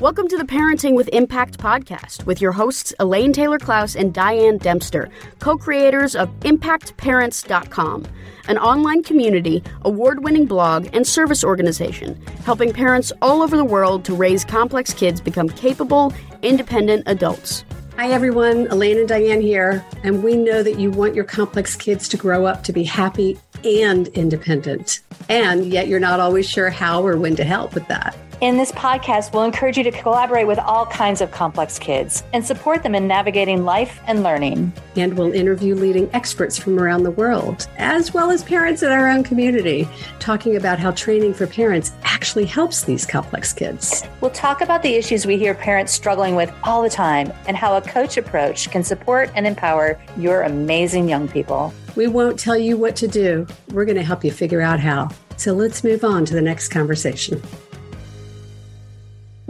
Welcome to the Parenting with Impact podcast with your hosts Elaine Taylor Klaus and Diane Dempster, co creators of ImpactParents.com, an online community, award winning blog, and service organization helping parents all over the world to raise complex kids become capable, independent adults. Hi, everyone. Elaine and Diane here. And we know that you want your complex kids to grow up to be happy and independent. And yet you're not always sure how or when to help with that. In this podcast, we'll encourage you to collaborate with all kinds of complex kids and support them in navigating life and learning. And we'll interview leading experts from around the world, as well as parents in our own community, talking about how training for parents actually helps these complex kids. We'll talk about the issues we hear parents struggling with all the time and how a coach approach can support and empower your amazing young people. We won't tell you what to do, we're going to help you figure out how. So let's move on to the next conversation.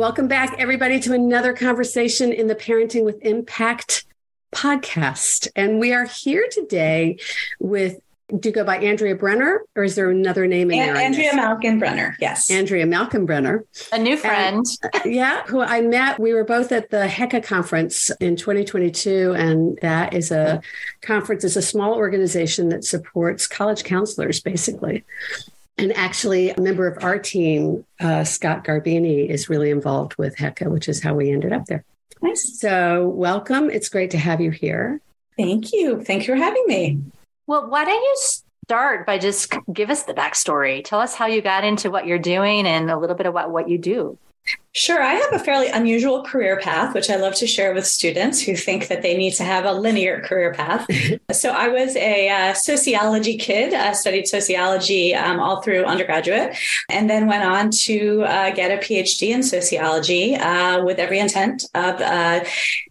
Welcome back, everybody, to another conversation in the Parenting with Impact podcast. And we are here today with do you go by Andrea Brenner or is there another name in there? Andrea Malkin Brenner, yes. Andrea Malkin Brenner. A new friend. And, yeah, who I met. We were both at the HECA conference in 2022. And that is a conference, it's a small organization that supports college counselors, basically. And actually, a member of our team, uh, Scott Garbini, is really involved with HECA, which is how we ended up there. Nice. So, welcome. It's great to have you here. Thank you. Thank you for having me. Well, why don't you start by just give us the backstory? Tell us how you got into what you're doing and a little bit about what you do. Sure. I have a fairly unusual career path, which I love to share with students who think that they need to have a linear career path. so I was a uh, sociology kid, I studied sociology um, all through undergraduate, and then went on to uh, get a PhD in sociology uh, with every intent of uh,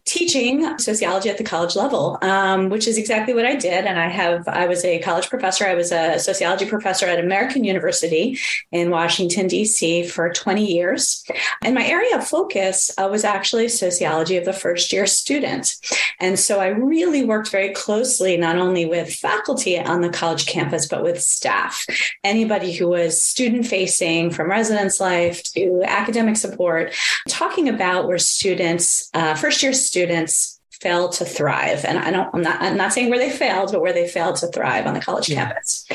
teaching sociology at the college level, um, which is exactly what I did. And I have, I was a college professor. I was a sociology professor at American University in Washington, D.C. for 20 years. And my area of focus uh, was actually sociology of the first year students. And so I really worked very closely, not only with faculty on the college campus, but with staff. Anybody who was student facing from residence life to academic support, talking about where students, uh, first year students, fail to thrive. And I don't, I'm not, I'm not saying where they failed, but where they failed to thrive on the college yeah. campus.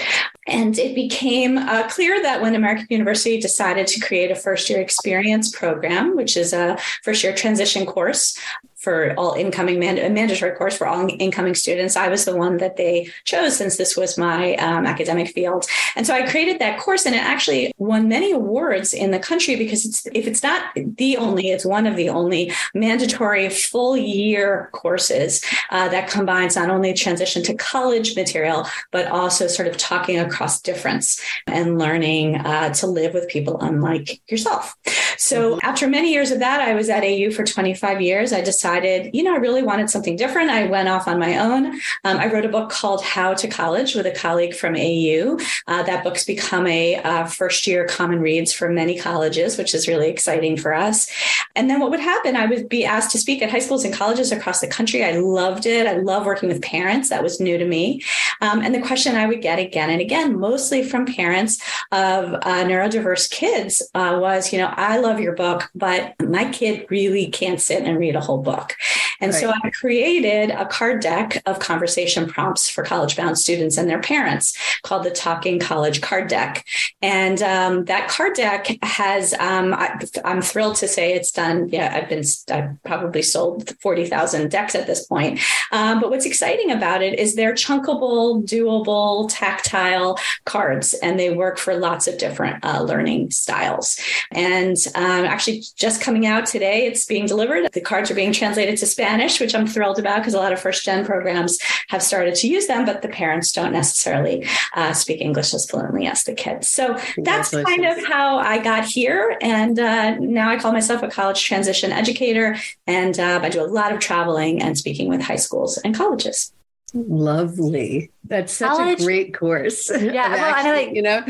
And it became uh, clear that when American University decided to create a first year experience program, which is a first year transition course for all incoming a mandatory course for all incoming students. I was the one that they chose since this was my um, academic field. And so I created that course and it actually won many awards in the country because it's, if it's not the only, it's one of the only mandatory full year courses uh, that combines not only transition to college material, but also sort of talking across difference and learning uh, to live with people unlike yourself. So mm-hmm. after many years of that, I was at AU for 25 years. I decided you know, I really wanted something different. I went off on my own. Um, I wrote a book called How to College with a colleague from AU. Uh, that book's become a uh, first year common reads for many colleges, which is really exciting for us. And then what would happen? I would be asked to speak at high schools and colleges across the country. I loved it. I love working with parents. That was new to me. Um, and the question I would get again and again, mostly from parents of uh, neurodiverse kids, uh, was, you know, I love your book, but my kid really can't sit and read a whole book book. And right. so I created a card deck of conversation prompts for college bound students and their parents called the Talking College Card Deck. And um, that card deck has, um, I, am thrilled to say it's done. Yeah, I've been, I've probably sold 40,000 decks at this point. Um, but what's exciting about it is they're chunkable, doable, tactile cards, and they work for lots of different uh, learning styles. And um, actually, just coming out today, it's being delivered. The cards are being translated translated to Spanish, which I'm thrilled about because a lot of first gen programs have started to use them, but the parents don't necessarily uh, speak English as fluently as the kids. So that's kind of how I got here. And uh, now I call myself a college transition educator. And uh, I do a lot of traveling and speaking with high schools and colleges. Lovely. That's such college, a great course. Yeah. well, actually, I like, you know,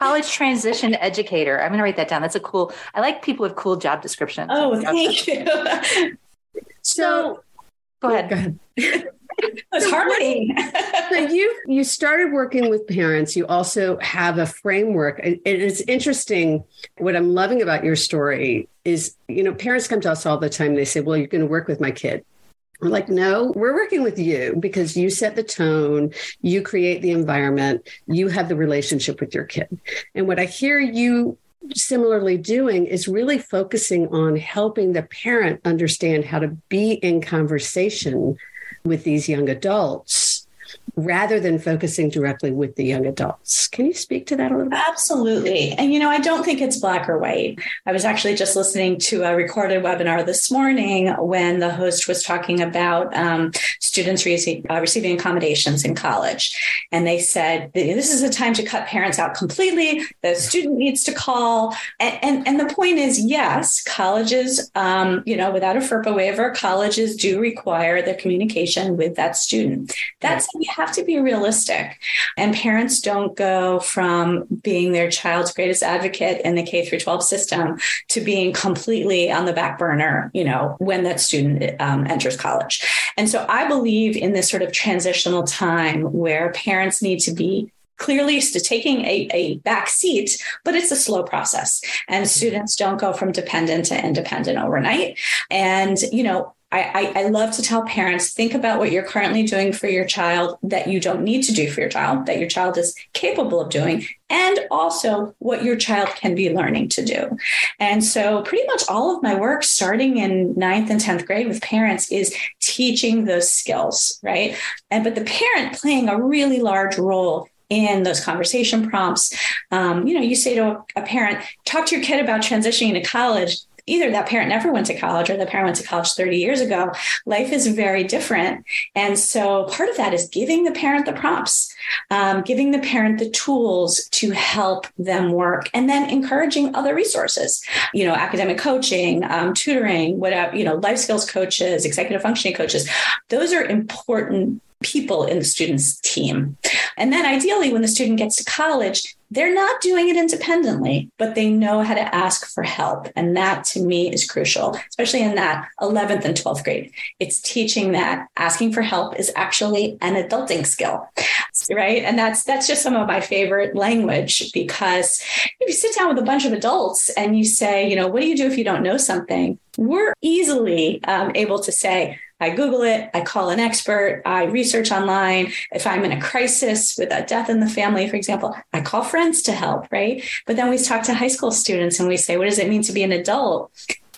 college transition educator. I'm going to write that down. That's a cool. I like people with cool job descriptions. Oh, thank you. So, go ahead. Go ahead. it's harmony. so you you started working with parents. You also have a framework. And It is interesting. What I'm loving about your story is, you know, parents come to us all the time. They say, well, you're going to work with my kid. Like, no, we're working with you because you set the tone, you create the environment, you have the relationship with your kid. And what I hear you similarly doing is really focusing on helping the parent understand how to be in conversation with these young adults rather than focusing directly with the young adults. Can you speak to that a little bit? Absolutely. And, you know, I don't think it's black or white. I was actually just listening to a recorded webinar this morning when the host was talking about um, students rece- uh, receiving accommodations in college. And they said, this is a time to cut parents out completely. The student needs to call. And, and, and the point is, yes, colleges, um, you know, without a FERPA waiver, colleges do require the communication with that student. That's have to be realistic. And parents don't go from being their child's greatest advocate in the K through 12 system to being completely on the back burner, you know, when that student um, enters college. And so I believe in this sort of transitional time where parents need to be clearly taking a, a back seat, but it's a slow process. And students don't go from dependent to independent overnight. And, you know, I, I, love to tell parents think about what you're currently doing for your child that you don't need to do for your child, that your child is capable of doing, and also what your child can be learning to do. And so, pretty much all of my work, starting in ninth and 10th grade with parents, is teaching those skills, right? And but the parent playing a really large role in those conversation prompts. Um, you know, you say to a parent, talk to your kid about transitioning to college either that parent never went to college or the parent went to college 30 years ago. Life is very different. And so part of that is giving the parent the prompts, um, giving the parent the tools to help them work, and then encouraging other resources, you know, academic coaching, um, tutoring, whatever, you know, life skills coaches, executive functioning coaches. Those are important people in the student's team. And then ideally, when the student gets to college, they're not doing it independently, but they know how to ask for help. And that to me is crucial, especially in that 11th and 12th grade. It's teaching that asking for help is actually an adulting skill. Right. And that's that's just some of my favorite language because if you sit down with a bunch of adults and you say, you know, what do you do if you don't know something? We're easily um, able to say, I Google it, I call an expert, I research online. If I'm in a crisis with a death in the family, for example, I call friends to help, right? But then we talk to high school students and we say, what does it mean to be an adult?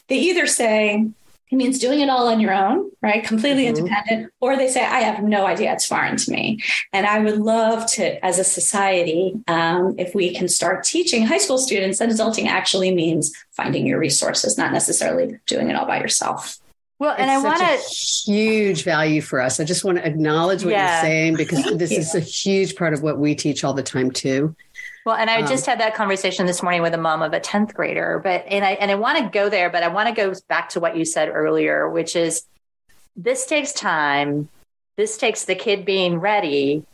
They either say, it means doing it all on your own, right? Completely mm-hmm. independent. Or they say, I have no idea. It's foreign to me. And I would love to, as a society, um, if we can start teaching high school students that adulting actually means finding your resources, not necessarily doing it all by yourself. Well, and it's I want to huge value for us. I just want to acknowledge what yeah. you're saying because this you. is a huge part of what we teach all the time too. Well, and I um, just had that conversation this morning with a mom of a 10th grader, but and I and I want to go there, but I want to go back to what you said earlier, which is this takes time. This takes the kid being ready.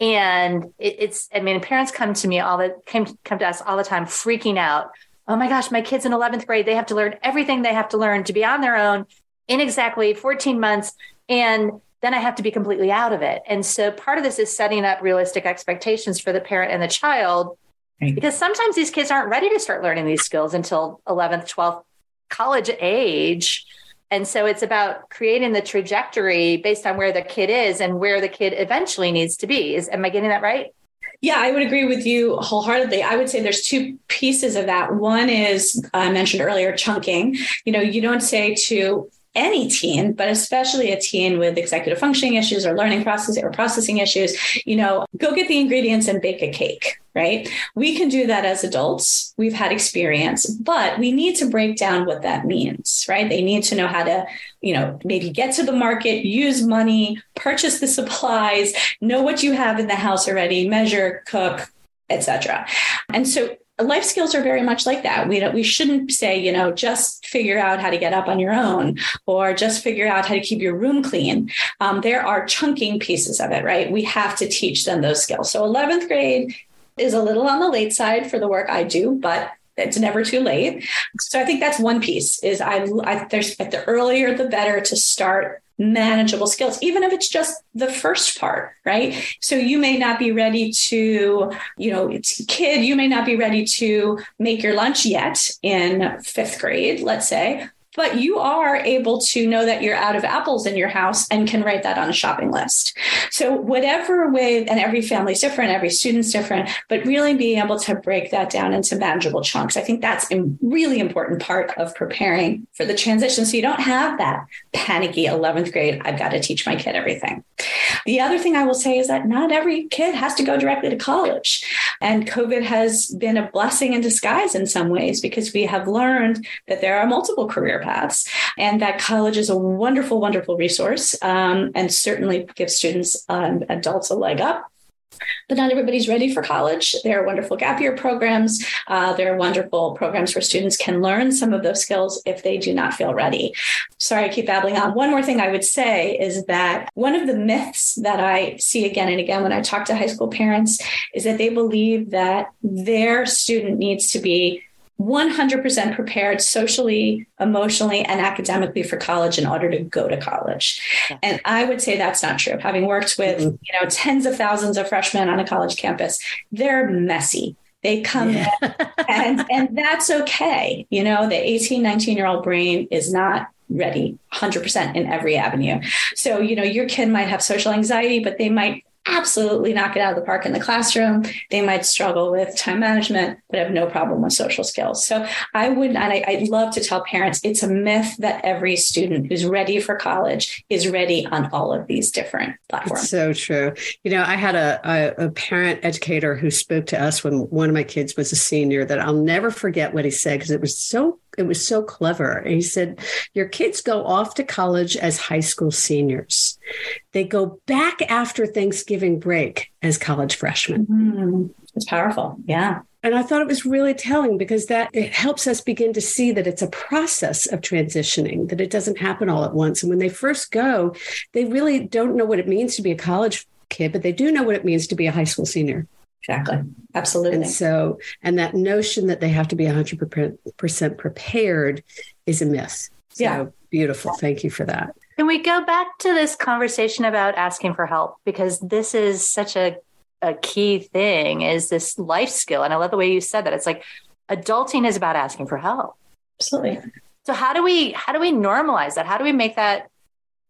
And it, it's, I mean, parents come to me all the come come to us all the time, freaking out. Oh my gosh, my kid's in 11th grade. They have to learn everything they have to learn to be on their own in exactly 14 months. And then I have to be completely out of it. And so part of this is setting up realistic expectations for the parent and the child. Right. Because sometimes these kids aren't ready to start learning these skills until 11th, 12th college age. And so it's about creating the trajectory based on where the kid is and where the kid eventually needs to be. Is am I getting that right? Yeah, I would agree with you wholeheartedly. I would say there's two pieces of that. One is I mentioned earlier chunking. You know, you don't say to any teen, but especially a teen with executive functioning issues or learning process or processing issues, you know, go get the ingredients and bake a cake, right? We can do that as adults. We've had experience, but we need to break down what that means, right? They need to know how to, you know, maybe get to the market, use money, purchase the supplies, know what you have in the house already, measure, cook, etc. And so life skills are very much like that. We don't, we shouldn't say, you know, just figure out how to get up on your own or just figure out how to keep your room clean. Um, there are chunking pieces of it, right? We have to teach them those skills. So 11th grade is a little on the late side for the work I do, but it's never too late. So I think that's one piece is I, I there's the earlier the better to start manageable skills, even if it's just the first part, right? So you may not be ready to, you know, it's kid, you may not be ready to make your lunch yet in fifth grade, let's say, but you are able to know that you're out of apples in your house and can write that on a shopping list. So, whatever way, and every family's different, every student's different, but really being able to break that down into manageable chunks. I think that's a really important part of preparing for the transition. So, you don't have that panicky 11th grade, I've got to teach my kid everything. The other thing I will say is that not every kid has to go directly to college. And COVID has been a blessing in disguise in some ways because we have learned that there are multiple career paths and that college is a wonderful, wonderful resource um, and certainly gives students and um, adults a leg up but not everybody's ready for college. There are wonderful gap year programs. Uh, there are wonderful programs where students can learn some of those skills if they do not feel ready. Sorry, I keep babbling on. One more thing I would say is that one of the myths that I see again and again when I talk to high school parents is that they believe that their student needs to be 100% prepared socially, emotionally, and academically for college in order to go to college. And I would say that's not true. Having worked with, mm-hmm. you know, tens of thousands of freshmen on a college campus, they're messy. They come yeah. in and, and that's okay. You know, the 18, 19 year old brain is not ready 100% in every avenue. So, you know, your kid might have social anxiety, but they might absolutely knock it out of the park in the classroom. They might struggle with time management, but have no problem with social skills. So I would, and I, would love to tell parents it's a myth that every student who's ready for college is ready on all of these different platforms. It's so true. You know, I had a, a, a parent educator who spoke to us when one of my kids was a senior that I'll never forget what he said because it was so it was so clever. And he said, Your kids go off to college as high school seniors. They go back after Thanksgiving break as college freshmen. Mm-hmm. It's powerful. Yeah. And I thought it was really telling because that it helps us begin to see that it's a process of transitioning, that it doesn't happen all at once. And when they first go, they really don't know what it means to be a college kid, but they do know what it means to be a high school senior. Exactly. Absolutely. And so, and that notion that they have to be 100% prepared is a myth. So yeah. beautiful. Thank you for that. Can we go back to this conversation about asking for help? Because this is such a, a key thing is this life skill. And I love the way you said that. It's like adulting is about asking for help. Absolutely. So how do we how do we normalize that? How do we make that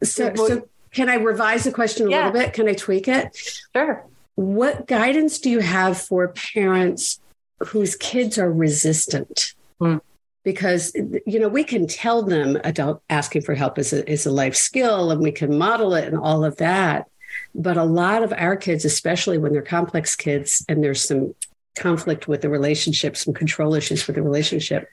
so, so can I revise the question a yeah. little bit? Can I tweak it? Sure what guidance do you have for parents whose kids are resistant? Mm. Because you know we can tell them adult asking for help is a, is a life skill, and we can model it and all of that. But a lot of our kids, especially when they're complex kids, and there's some conflict with the relationship, some control issues with the relationship,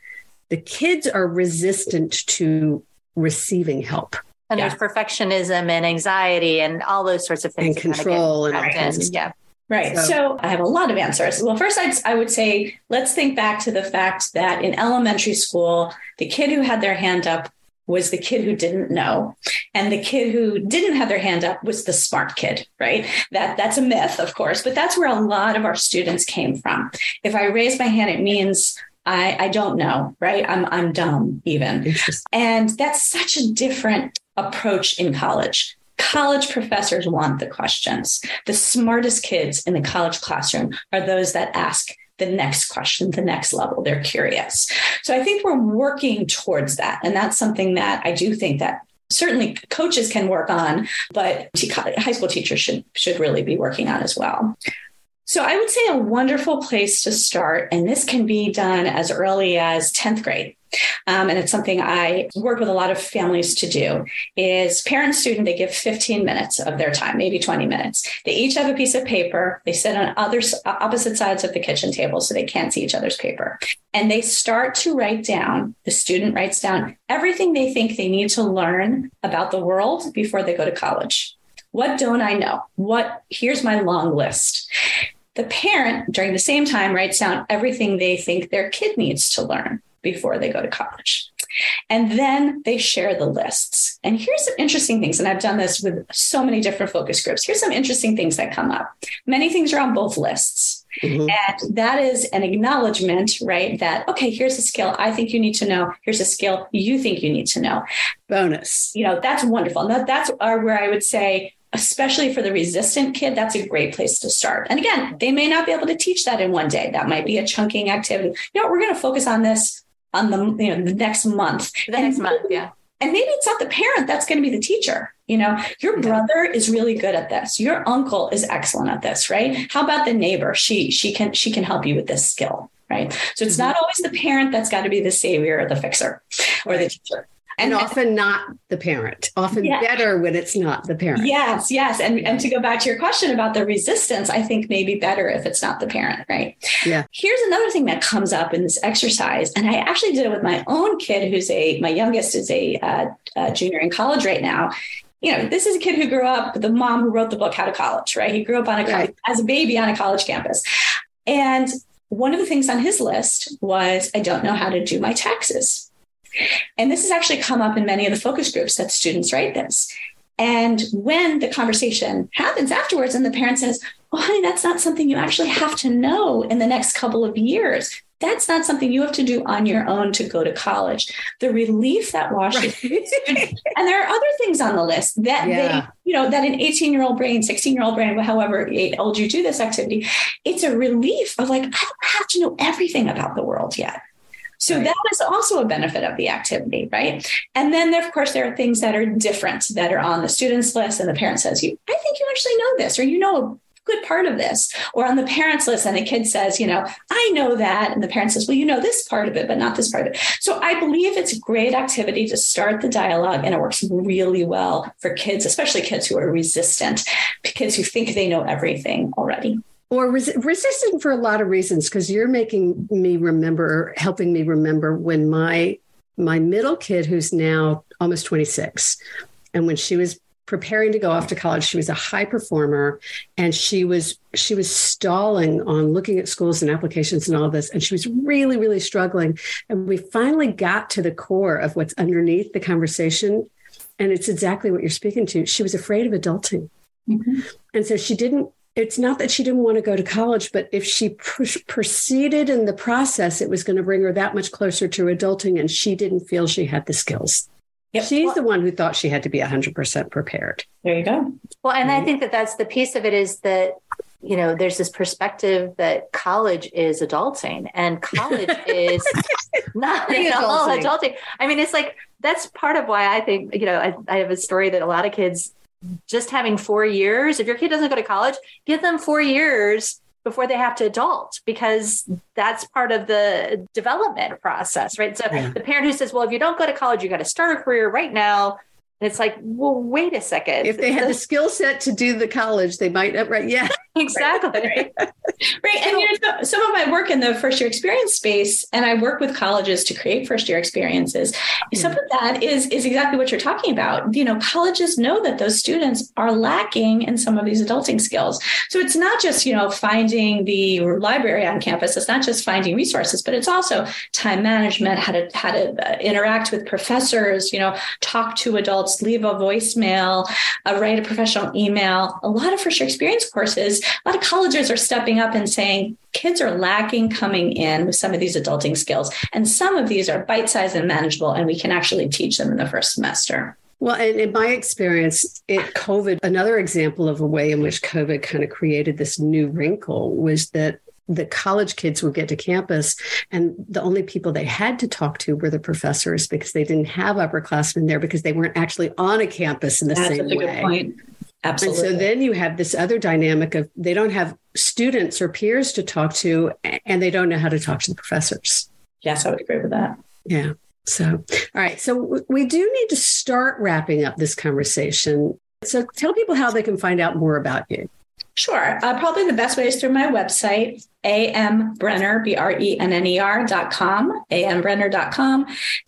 the kids are resistant to receiving help. And yeah. there's perfectionism and anxiety and all those sorts of things. And control and all kinds. Yeah. Right. So, so, I have a lot of answers. Well, first, I'd, I would say let's think back to the fact that in elementary school, the kid who had their hand up was the kid who didn't know and the kid who didn't have their hand up was the smart kid right that that's a myth of course but that's where a lot of our students came from if i raise my hand it means I, I don't know, right? I'm I'm dumb even. And that's such a different approach in college. College professors want the questions. The smartest kids in the college classroom are those that ask the next question, the next level. They're curious. So I think we're working towards that. And that's something that I do think that certainly coaches can work on, but high school teachers should should really be working on as well. So I would say a wonderful place to start, and this can be done as early as 10th grade. Um, and it's something I work with a lot of families to do is parent student, they give 15 minutes of their time, maybe 20 minutes. They each have a piece of paper. They sit on other opposite sides of the kitchen table so they can't see each other's paper. And they start to write down, the student writes down everything they think they need to learn about the world before they go to college. What don't I know? What here's my long list. The parent, during the same time, writes down everything they think their kid needs to learn before they go to college. And then they share the lists. And here's some interesting things. And I've done this with so many different focus groups. Here's some interesting things that come up. Many things are on both lists. Mm-hmm. And that is an acknowledgement, right? That, okay, here's a skill I think you need to know. Here's a skill you think you need to know. Bonus. You know, that's wonderful. That, that's where I would say, especially for the resistant kid, that's a great place to start. And again, they may not be able to teach that in one day. That might be a chunking activity. You know, we're going to focus on this on the you know the next month. The next month, yeah. And maybe it's not the parent that's going to be the teacher. You know, your brother is really good at this. Your uncle is excellent at this, right? How about the neighbor? She she can she can help you with this skill, right? So it's mm-hmm. not always the parent that's got to be the savior or the fixer or the teacher and, and often not the parent often yeah. better when it's not the parent yes yes and and to go back to your question about the resistance i think maybe better if it's not the parent right yeah here's another thing that comes up in this exercise and i actually did it with my own kid who's a my youngest is a, uh, a junior in college right now you know, this is a kid who grew up, the mom who wrote the book, How to College, right? He grew up on a right. as a baby on a college campus. And one of the things on his list was, I don't know how to do my taxes. And this has actually come up in many of the focus groups that students write this. And when the conversation happens afterwards and the parent says, Oh, honey, that's not something you actually have to know in the next couple of years. That's not something you have to do on your own to go to college. The relief that washes, right. and there are other things on the list that yeah. they, you know, that an 18 year old brain, 16 year old brain, however old you do this activity, it's a relief of like, I don't have to know everything about the world yet. So right. that is also a benefit of the activity, right? And then, there, of course, there are things that are different that are on the students list, and the parent says, "You, I think you actually know this, or you know a good part of this." Or on the parents list, and the kid says, "You know, I know that," and the parent says, "Well, you know this part of it, but not this part of it." So I believe it's a great activity to start the dialogue, and it works really well for kids, especially kids who are resistant, kids who think they know everything already or res- resistant for a lot of reasons because you're making me remember helping me remember when my my middle kid who's now almost 26 and when she was preparing to go off to college she was a high performer and she was she was stalling on looking at schools and applications and all this and she was really really struggling. And we finally got to the core of what's underneath the conversation and it's exactly what you're speaking to. She was afraid of adulting. Mm-hmm. and so she didn't it's not that she didn't want to go to college, but if she push, proceeded in the process, it was going to bring her that much closer to adulting, and she didn't feel she had the skills. Yep. She's the one who thought she had to be 100% prepared. There you go. Well, and I think that that's the piece of it is that, you know, there's this perspective that college is adulting and college is not at all adulting. I mean, it's like, that's part of why I think, you know, I, I have a story that a lot of kids just having four years, if your kid doesn't go to college, give them four years before they have to adult because that's part of the development process, right? So yeah. the parent who says, well, if you don't go to college, you got to start a career right now. And it's like, well, wait a second. If they had the skill set to do the college, they might have, right? Yeah. Exactly. Right. right. And you know, some of my work in the first year experience space, and I work with colleges to create first year experiences. Yeah. Some of that is is exactly what you're talking about. You know, colleges know that those students are lacking in some of these adulting skills. So it's not just, you know, finding the library on campus. It's not just finding resources, but it's also time management, how to how to uh, interact with professors, you know, talk to adults, leave a voicemail, uh, write a professional email. A lot of first year experience courses a lot of colleges are stepping up and saying kids are lacking coming in with some of these adulting skills. And some of these are bite sized and manageable, and we can actually teach them in the first semester. Well, and in my experience, it COVID, another example of a way in which COVID kind of created this new wrinkle was that the college kids would get to campus and the only people they had to talk to were the professors because they didn't have upperclassmen there because they weren't actually on a campus in the That's same way. Absolutely. And so then you have this other dynamic of they don't have students or peers to talk to, and they don't know how to talk to the professors. Yes, I would agree with that. Yeah. So, all right. So we do need to start wrapping up this conversation. So tell people how they can find out more about you. Sure. Uh, probably the best way is through my website, ambrenner, B R E N N E R dot com, ambrenner dot com.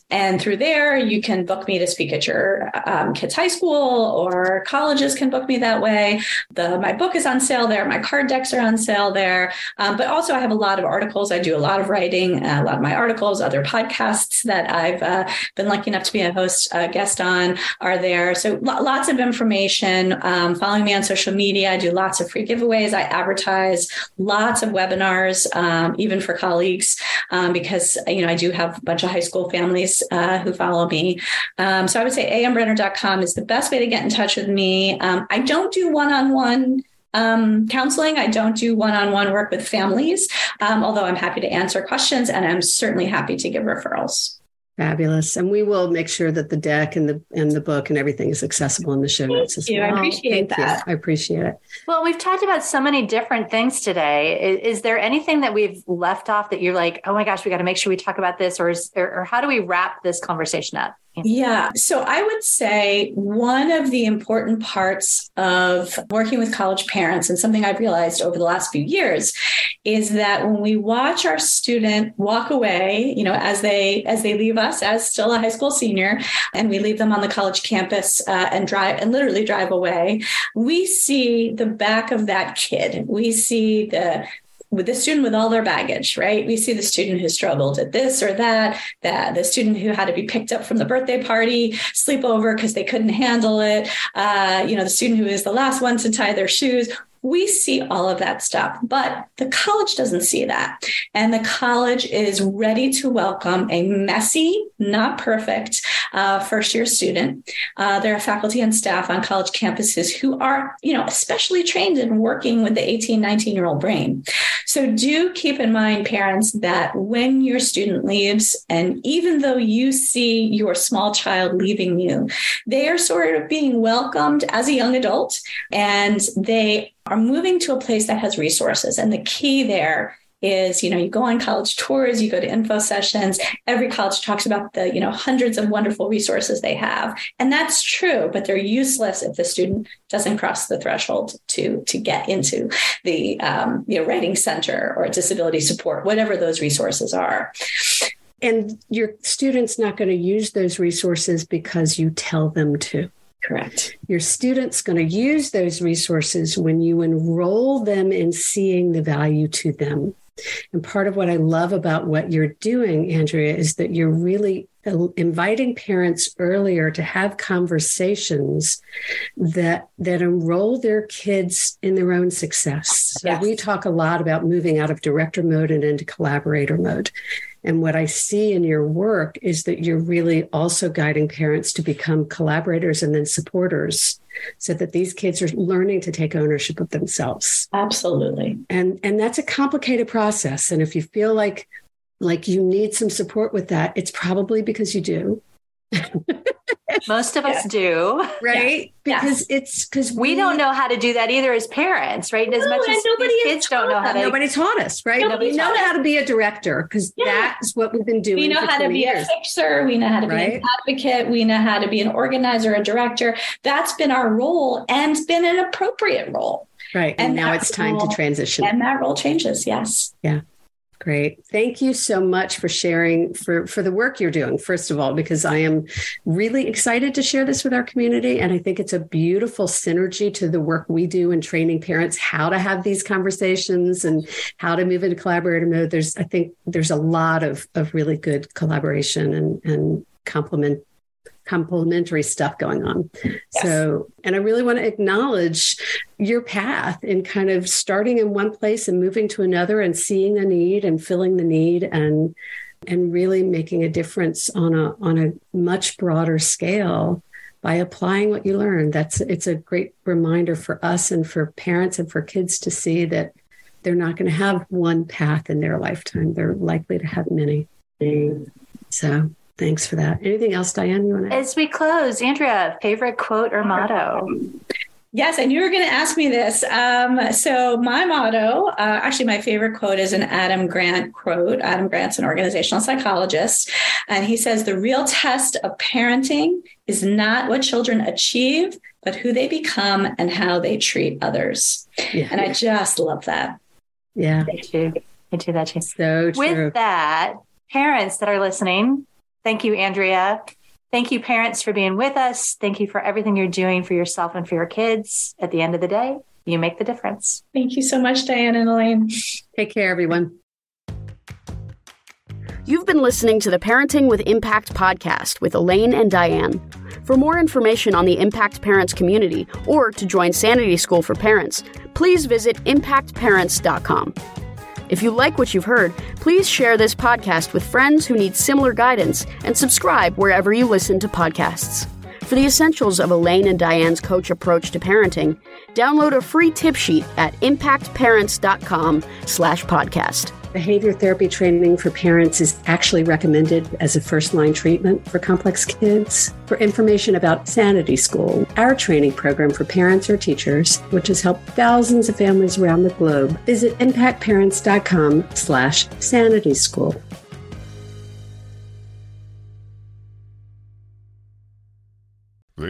And through there, you can book me to speak at your um, kids' high school or colleges can book me that way. The my book is on sale there. My card decks are on sale there. Um, but also, I have a lot of articles. I do a lot of writing, a lot of my articles, other podcasts that I've uh, been lucky enough to be a host, a guest on are there. So lots of information. Um, following me on social media. I do lots of free giveaways. I advertise lots of webinars, um, even for colleagues, um, because you know I do have a bunch of high school families uh, who follow me. Um, so I would say ambrenner.com is the best way to get in touch with me. Um, I don't do one-on-one um, counseling. I don't do one on one work with families, um, although I'm happy to answer questions and I'm certainly happy to give referrals. Fabulous. And we will make sure that the deck and the and the book and everything is accessible in the show notes as well. I appreciate Thank that. You. I appreciate it. Well, we've talked about so many different things today. Is, is, there anything that we've left off that you're like, oh my gosh, we got to make sure we talk about this, or, is, or, or how do we wrap this conversation up? Yeah. So I would say one of the important parts of working with college parents and something I've realized over the last few years is that when we watch our student walk away, you know, as they as they leave us as still a high school senior and we leave them on the college campus uh, and drive and literally drive away, we see the back of that kid. We see the with the student with all their baggage, right? We see the student who struggled at this or that, that the student who had to be picked up from the birthday party, sleep over because they couldn't handle it, uh, you know, the student who is the last one to tie their shoes we see all of that stuff, but the college doesn't see that. And the college is ready to welcome a messy, not perfect uh, first year student. Uh, there are faculty and staff on college campuses who are, you know, especially trained in working with the 18, 19 year old brain. So do keep in mind, parents, that when your student leaves, and even though you see your small child leaving you, they are sort of being welcomed as a young adult and they are moving to a place that has resources. And the key there is you know you go on college tours you go to info sessions. Every college talks about the you know hundreds of wonderful resources they have. And that's true but they're useless if the student doesn't cross the threshold to to get into the um, you know writing center or disability support whatever those resources are. And your student's not going to use those resources because you tell them to Correct. Your student's going to use those resources when you enroll them in seeing the value to them. And part of what I love about what you're doing, Andrea, is that you're really inviting parents earlier to have conversations that that enroll their kids in their own success. So yes. we talk a lot about moving out of director mode and into collaborator mode. And what I see in your work is that you're really also guiding parents to become collaborators and then supporters so that these kids are learning to take ownership of themselves. Absolutely. And and that's a complicated process and if you feel like like you need some support with that, it's probably because you do. Most of us do. Right? Yeah. Because yeah. it's because we, we, don't know how to do that either as parents, right? As no, much as kids don't know how to. Nobody taught us, right? Nobody we know how to be a director because yeah. that's what we've been doing. We know how to be years. a fixer. We know how to right? be an advocate. We know how to be an organizer, a director. That's been our role and been an appropriate role. Right. And, and now it's time role, to transition. And that role changes. Yes. Yeah. Great. Thank you so much for sharing for for the work you're doing first of all because I am really excited to share this with our community and I think it's a beautiful synergy to the work we do in training parents how to have these conversations and how to move into collaborator mode. There's I think there's a lot of of really good collaboration and and complement complementary stuff going on. Yes. So, and I really want to acknowledge your path in kind of starting in one place and moving to another and seeing the need and filling the need and and really making a difference on a on a much broader scale by applying what you learn. That's it's a great reminder for us and for parents and for kids to see that they're not going to have one path in their lifetime. They're likely to have many. Mm-hmm. So Thanks for that. Anything else, Diane? You want to? As we close, Andrea, favorite quote or motto? Yes, I knew you were going to ask me this. Um, so, my motto, uh, actually, my favorite quote is an Adam Grant quote. Adam Grant's an organizational psychologist, and he says, The real test of parenting is not what children achieve, but who they become and how they treat others. Yeah. And I just love that. Yeah. I do that too. So true. With that, parents that are listening, thank you, Andrea. Thank you, parents, for being with us. Thank you for everything you're doing for yourself and for your kids. At the end of the day, you make the difference. Thank you so much, Diane and Elaine. Take care, everyone. You've been listening to the Parenting with Impact podcast with Elaine and Diane. For more information on the Impact Parents community or to join Sanity School for Parents, please visit impactparents.com. If you like what you've heard, please share this podcast with friends who need similar guidance and subscribe wherever you listen to podcasts. For the essentials of Elaine and Diane's coach approach to parenting, download a free tip sheet at impactparents.com slash podcast. Behavior therapy training for parents is actually recommended as a first line treatment for complex kids. For information about Sanity School, our training program for parents or teachers, which has helped thousands of families around the globe, visit impactparents.com slash sanity school.